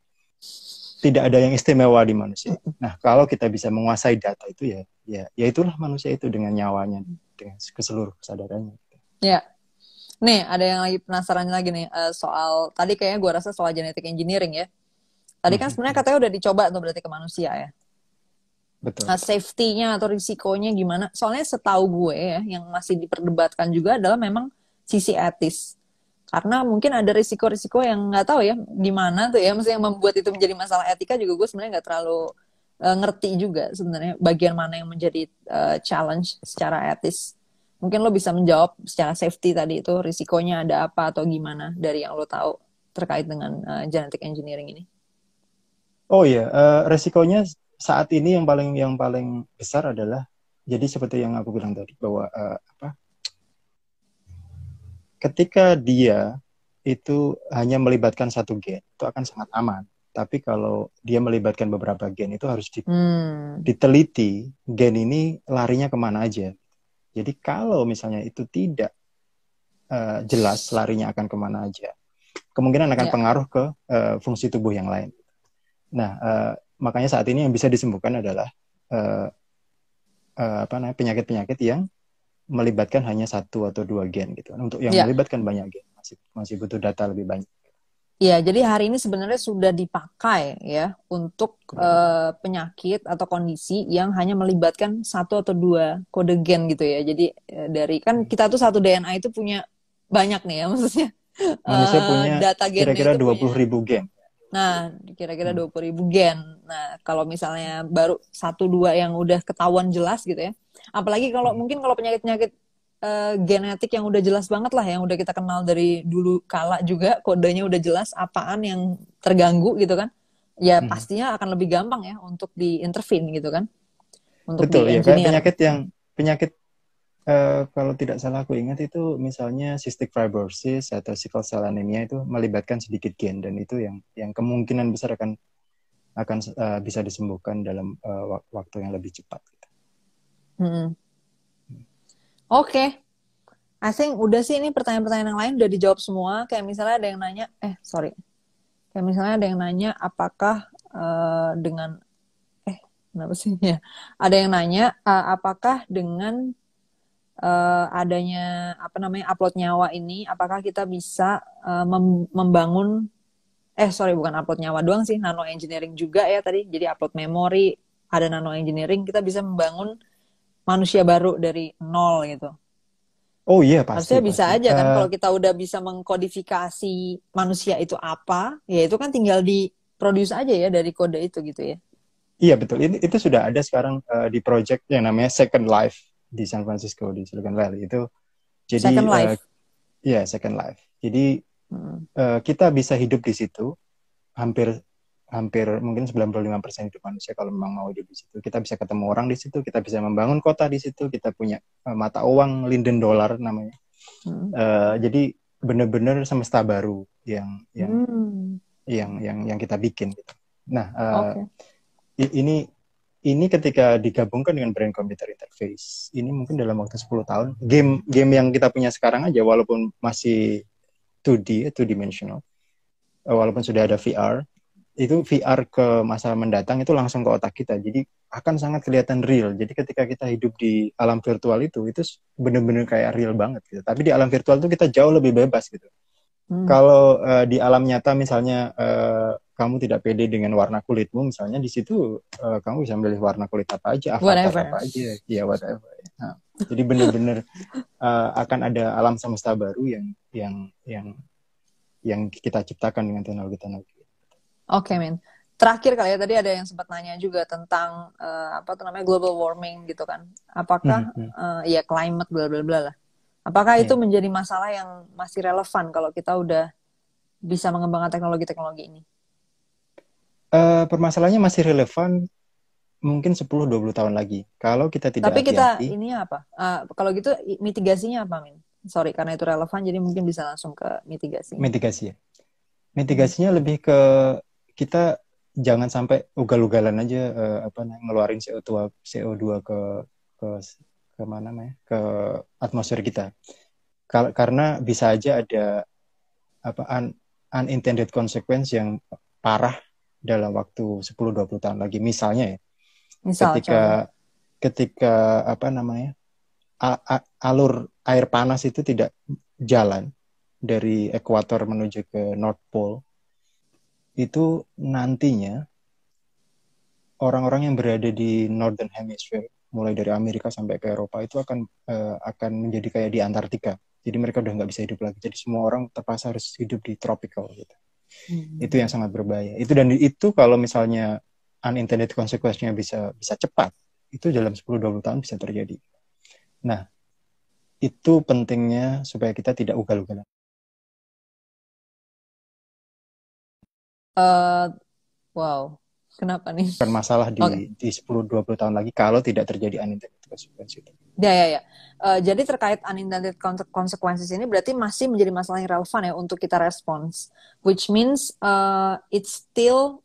tidak ada yang istimewa di manusia. Nah, kalau kita bisa menguasai data itu ya, ya, ya itulah manusia itu dengan nyawanya, dengan ke seluruh kesadarannya. Ya, nih ada yang lagi penasaran lagi nih uh, soal tadi kayaknya gue rasa soal genetic engineering ya. Tadi kan sebenarnya katanya udah dicoba tuh berarti ke manusia ya. Betul. Nah, safety-nya atau risikonya gimana? Soalnya setahu gue ya, yang masih diperdebatkan juga adalah memang sisi etis karena mungkin ada risiko-risiko yang nggak tahu ya gimana tuh ya maksudnya yang membuat itu menjadi masalah etika juga gue sebenarnya nggak terlalu uh, ngerti juga sebenarnya bagian mana yang menjadi uh, challenge secara etis. Mungkin lo bisa menjawab secara safety tadi itu risikonya ada apa atau gimana dari yang lo tahu terkait dengan uh, genetic engineering ini. Oh iya uh, risikonya saat ini yang paling yang paling besar adalah jadi seperti yang aku bilang tadi bahwa uh, apa ketika dia itu hanya melibatkan satu gen itu akan sangat aman. Tapi kalau dia melibatkan beberapa gen itu harus di, hmm. diteliti gen ini larinya ke mana aja. Jadi kalau misalnya itu tidak uh, jelas larinya akan ke mana aja, kemungkinan akan yeah. pengaruh ke uh, fungsi tubuh yang lain. Nah, uh, makanya saat ini yang bisa disembuhkan adalah uh, uh, apa namanya penyakit-penyakit yang melibatkan hanya satu atau dua gen gitu. Untuk yang yeah. melibatkan banyak gen masih masih butuh data lebih banyak. Iya, jadi hari ini sebenarnya sudah dipakai ya untuk uh, penyakit atau kondisi yang hanya melibatkan satu atau dua kode gen gitu ya. Jadi uh, dari kan hmm. kita tuh satu DNA itu punya banyak nih ya maksudnya. Manusia uh, punya data kira-kira dua puluh ribu gen. Nah, kira-kira hmm. dua puluh ribu gen. Nah, kalau misalnya baru satu dua yang udah ketahuan jelas gitu ya. Apalagi kalau hmm. mungkin kalau penyakit-penyakit uh, genetik yang udah jelas banget lah yang udah kita kenal dari dulu kala juga kodenya udah jelas apaan yang terganggu gitu kan ya hmm. pastinya akan lebih gampang ya untuk diintervene gitu kan untuk betul ya kayak penyakit yang penyakit uh, kalau tidak salah aku ingat itu misalnya cystic fibrosis atau sickle cell anemia itu melibatkan sedikit gen dan itu yang yang kemungkinan besar akan akan uh, bisa disembuhkan dalam uh, waktu yang lebih cepat. Hmm. Oke. Okay. I think udah sih ini pertanyaan-pertanyaan yang lain udah dijawab semua. Kayak misalnya ada yang nanya, eh sorry. Kayak misalnya ada yang nanya apakah uh, dengan eh kenapa sih ya? Ada yang nanya apakah dengan uh, adanya apa namanya upload nyawa ini, apakah kita bisa uh, mem membangun eh sorry bukan upload nyawa doang sih, nano engineering juga ya tadi. Jadi upload memori, ada nano engineering, kita bisa membangun manusia baru dari nol gitu. Oh iya pasti. Harusnya bisa aja kan uh, kalau kita udah bisa mengkodifikasi manusia itu apa, ya itu kan tinggal di produce aja ya dari kode itu gitu ya. Iya betul. Ini itu sudah ada sekarang uh, di project yang namanya Second Life di San Francisco di Silicon Valley itu. Jadi Second eh, Life. Iya uh, Second Life. Jadi hmm. uh, kita bisa hidup di situ hampir hampir mungkin 95% hidup manusia kalau memang mau hidup di situ. Kita bisa ketemu orang di situ, kita bisa membangun kota di situ, kita punya uh, mata uang linden dolar namanya. Hmm. Uh, jadi benar-benar semesta baru yang yang hmm. yang yang yang kita bikin. Gitu. Nah, uh, okay. ini ini ketika digabungkan dengan brain computer interface, ini mungkin dalam waktu 10 tahun, game game yang kita punya sekarang aja walaupun masih 2D, two dimensional, walaupun sudah ada VR, itu VR ke masa mendatang itu langsung ke otak kita. Jadi akan sangat kelihatan real. Jadi ketika kita hidup di alam virtual itu, itu bener-bener kayak real banget gitu. Tapi di alam virtual itu kita jauh lebih bebas gitu. Hmm. Kalau uh, di alam nyata misalnya uh, kamu tidak pede dengan warna kulitmu, misalnya di situ uh, kamu bisa memilih warna kulit apa aja, avatar whatever. apa aja, ya whatever. Nah, jadi bener-bener uh, akan ada alam semesta baru yang yang yang yang kita ciptakan dengan teknologi-teknologi. Oke, okay, Min. Terakhir kali ya tadi ada yang sempat nanya juga tentang uh, apa tuh namanya global warming gitu kan. Apakah mm -hmm. uh, ya climate bla bla bla lah. Apakah yeah. itu menjadi masalah yang masih relevan kalau kita udah bisa mengembangkan teknologi-teknologi ini? Uh, permasalahannya masih relevan mungkin 10-20 tahun lagi. Kalau kita tidak Tapi kita hati -hati, ini apa? Uh, kalau gitu mitigasinya apa, Min? Sorry, karena itu relevan, jadi mungkin bisa langsung ke mitigasi. Mitigasi ya. Mitigasinya hmm. lebih ke kita jangan sampai ugal-ugalan aja uh, apa ngeluarin CO2 CO2 ke ke ke mana namanya ke atmosfer kita. Kar karena bisa aja ada apa un unintended consequence yang parah dalam waktu 10-20 tahun lagi misalnya ya. Misal, ketika coba. ketika apa namanya? Alur air panas itu tidak jalan dari ekuator menuju ke North Pole itu nantinya orang-orang yang berada di Northern Hemisphere mulai dari Amerika sampai ke Eropa itu akan uh, akan menjadi kayak di Antartika. Jadi mereka udah nggak bisa hidup lagi. Jadi semua orang terpaksa harus hidup di tropical gitu. Hmm. Itu yang sangat berbahaya. Itu dan itu kalau misalnya unintended consequence-nya bisa bisa cepat, itu dalam 10-20 tahun bisa terjadi. Nah, itu pentingnya supaya kita tidak ugal-ugalan. Uh, wow. Kenapa nih? Bukan masalah di okay. di 10 20 tahun lagi kalau tidak terjadi unintended consequences itu. Ya ya ya. Uh, jadi terkait unintended consequences ini berarti masih menjadi masalah yang relevan ya untuk kita respons. Which means uh, it's still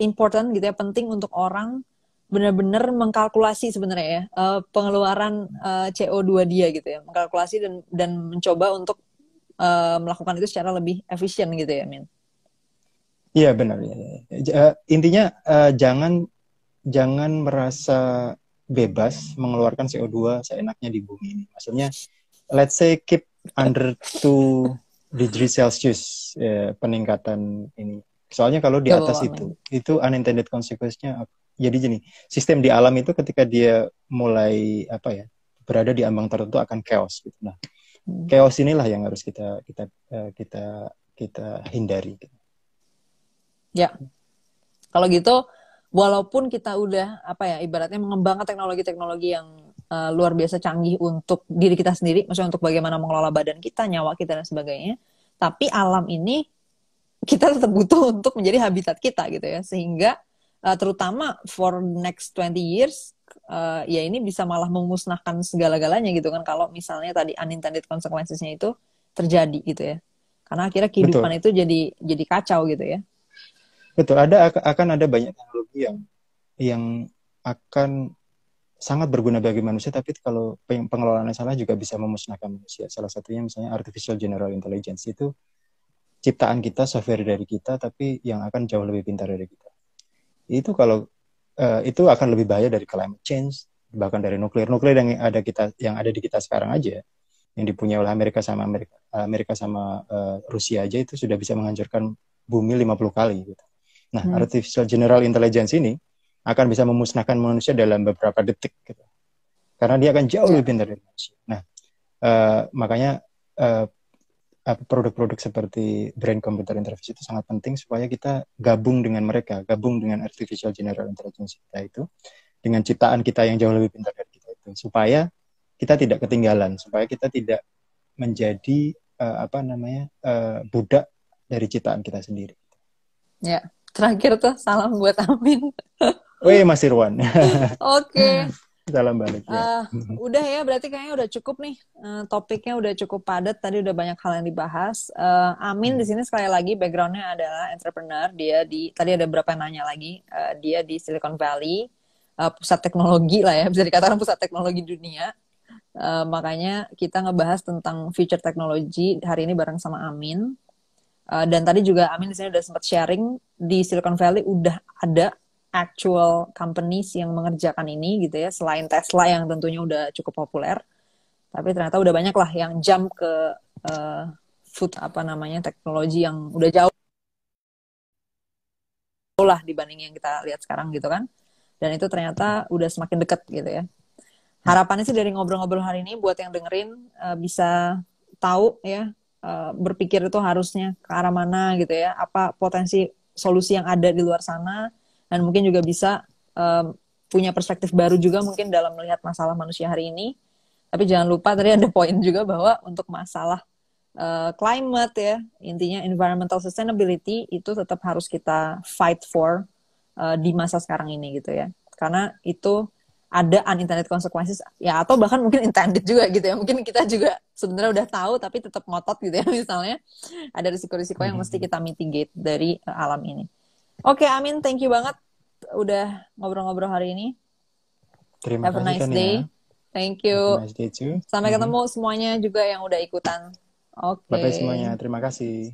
important gitu ya, penting untuk orang benar-benar mengkalkulasi sebenarnya ya uh, pengeluaran uh, CO2 dia gitu ya, mengkalkulasi dan dan mencoba untuk uh, melakukan itu secara lebih efisien gitu ya, Min. Iya benar ya. Uh, intinya uh, jangan jangan merasa bebas mengeluarkan CO2 seenaknya di bumi ini. Maksudnya, let's say keep under 2 degree Celsius ya, peningkatan ini. Soalnya kalau di atas itu, itu unintended consequence-nya jadi gini, sistem di alam itu ketika dia mulai apa ya berada di ambang tertentu akan chaos gitu. Nah, hmm. chaos inilah yang harus kita kita uh, kita kita hindari. Gitu. Ya. Kalau gitu, walaupun kita udah apa ya ibaratnya mengembangkan teknologi-teknologi yang uh, luar biasa canggih untuk diri kita sendiri, maksudnya untuk bagaimana mengelola badan kita, nyawa kita dan sebagainya, tapi alam ini kita tetap butuh untuk menjadi habitat kita gitu ya, sehingga uh, terutama for next 20 years uh, ya ini bisa malah memusnahkan segala-galanya gitu kan kalau misalnya tadi unintended consequences-nya itu terjadi gitu ya. Karena akhirnya kehidupan Betul. itu jadi jadi kacau gitu ya. Betul, ada akan ada banyak teknologi yang yang akan sangat berguna bagi manusia, tapi kalau pengelolaannya salah juga bisa memusnahkan manusia. Salah satunya misalnya artificial general intelligence itu ciptaan kita, software dari kita, tapi yang akan jauh lebih pintar dari kita. Itu kalau uh, itu akan lebih bahaya dari climate change, bahkan dari nuklir. Nuklir yang ada kita yang ada di kita sekarang aja, yang dipunyai oleh Amerika sama Amerika, Amerika sama uh, Rusia aja itu sudah bisa menghancurkan bumi 50 kali gitu. Nah, hmm. artificial general intelligence ini akan bisa memusnahkan manusia dalam beberapa detik gitu. Karena dia akan jauh ya. lebih pintar dari manusia. Nah, uh, makanya uh, produk-produk seperti brain computer interface itu sangat penting supaya kita gabung dengan mereka, gabung dengan artificial general intelligence kita itu dengan ciptaan kita yang jauh lebih pintar dari kita itu supaya kita tidak ketinggalan, supaya kita tidak menjadi uh, apa namanya uh, budak dari ciptaan kita sendiri. Ya, Terakhir tuh salam buat Amin. Wih, Mas Irwan. Oke. Okay. Salam balik ya. Uh, udah ya, berarti kayaknya udah cukup nih. Uh, topiknya udah cukup padat. Tadi udah banyak hal yang dibahas. Uh, Amin hmm. di sini sekali lagi backgroundnya adalah entrepreneur. Dia di tadi ada berapa yang nanya lagi. Uh, dia di Silicon Valley, uh, pusat teknologi lah ya, bisa dikatakan pusat teknologi dunia. Uh, makanya kita ngebahas tentang future teknologi hari ini bareng sama Amin. Uh, dan tadi juga Amin di sini udah sempat sharing di Silicon Valley udah ada actual companies yang mengerjakan ini gitu ya selain Tesla yang tentunya udah cukup populer. Tapi ternyata udah banyak lah yang jump ke uh, food apa namanya teknologi yang udah jauh lah dibanding yang kita lihat sekarang gitu kan. Dan itu ternyata udah semakin deket gitu ya. Harapannya sih dari ngobrol-ngobrol hari ini buat yang dengerin uh, bisa tahu ya uh, berpikir itu harusnya ke arah mana gitu ya. Apa potensi solusi yang ada di luar sana. Dan mungkin juga bisa um, punya perspektif baru juga mungkin dalam melihat masalah manusia hari ini. Tapi jangan lupa tadi ada poin juga bahwa untuk masalah uh, climate ya intinya environmental sustainability itu tetap harus kita fight for uh, di masa sekarang ini gitu ya. Karena itu ada unintended consequences ya atau bahkan mungkin intended juga gitu ya. Mungkin kita juga sebenarnya udah tahu tapi tetap ngotot gitu ya misalnya. Ada risiko-risiko yang mesti kita mitigate dari uh, alam ini. Oke okay, Amin thank you banget udah ngobrol-ngobrol hari ini. Terima have a nice kan day. Ya. thank you. Nice day too. sampai mm -hmm. ketemu semuanya juga yang udah ikutan. Oke. Okay. bye bye semuanya. Terima kasih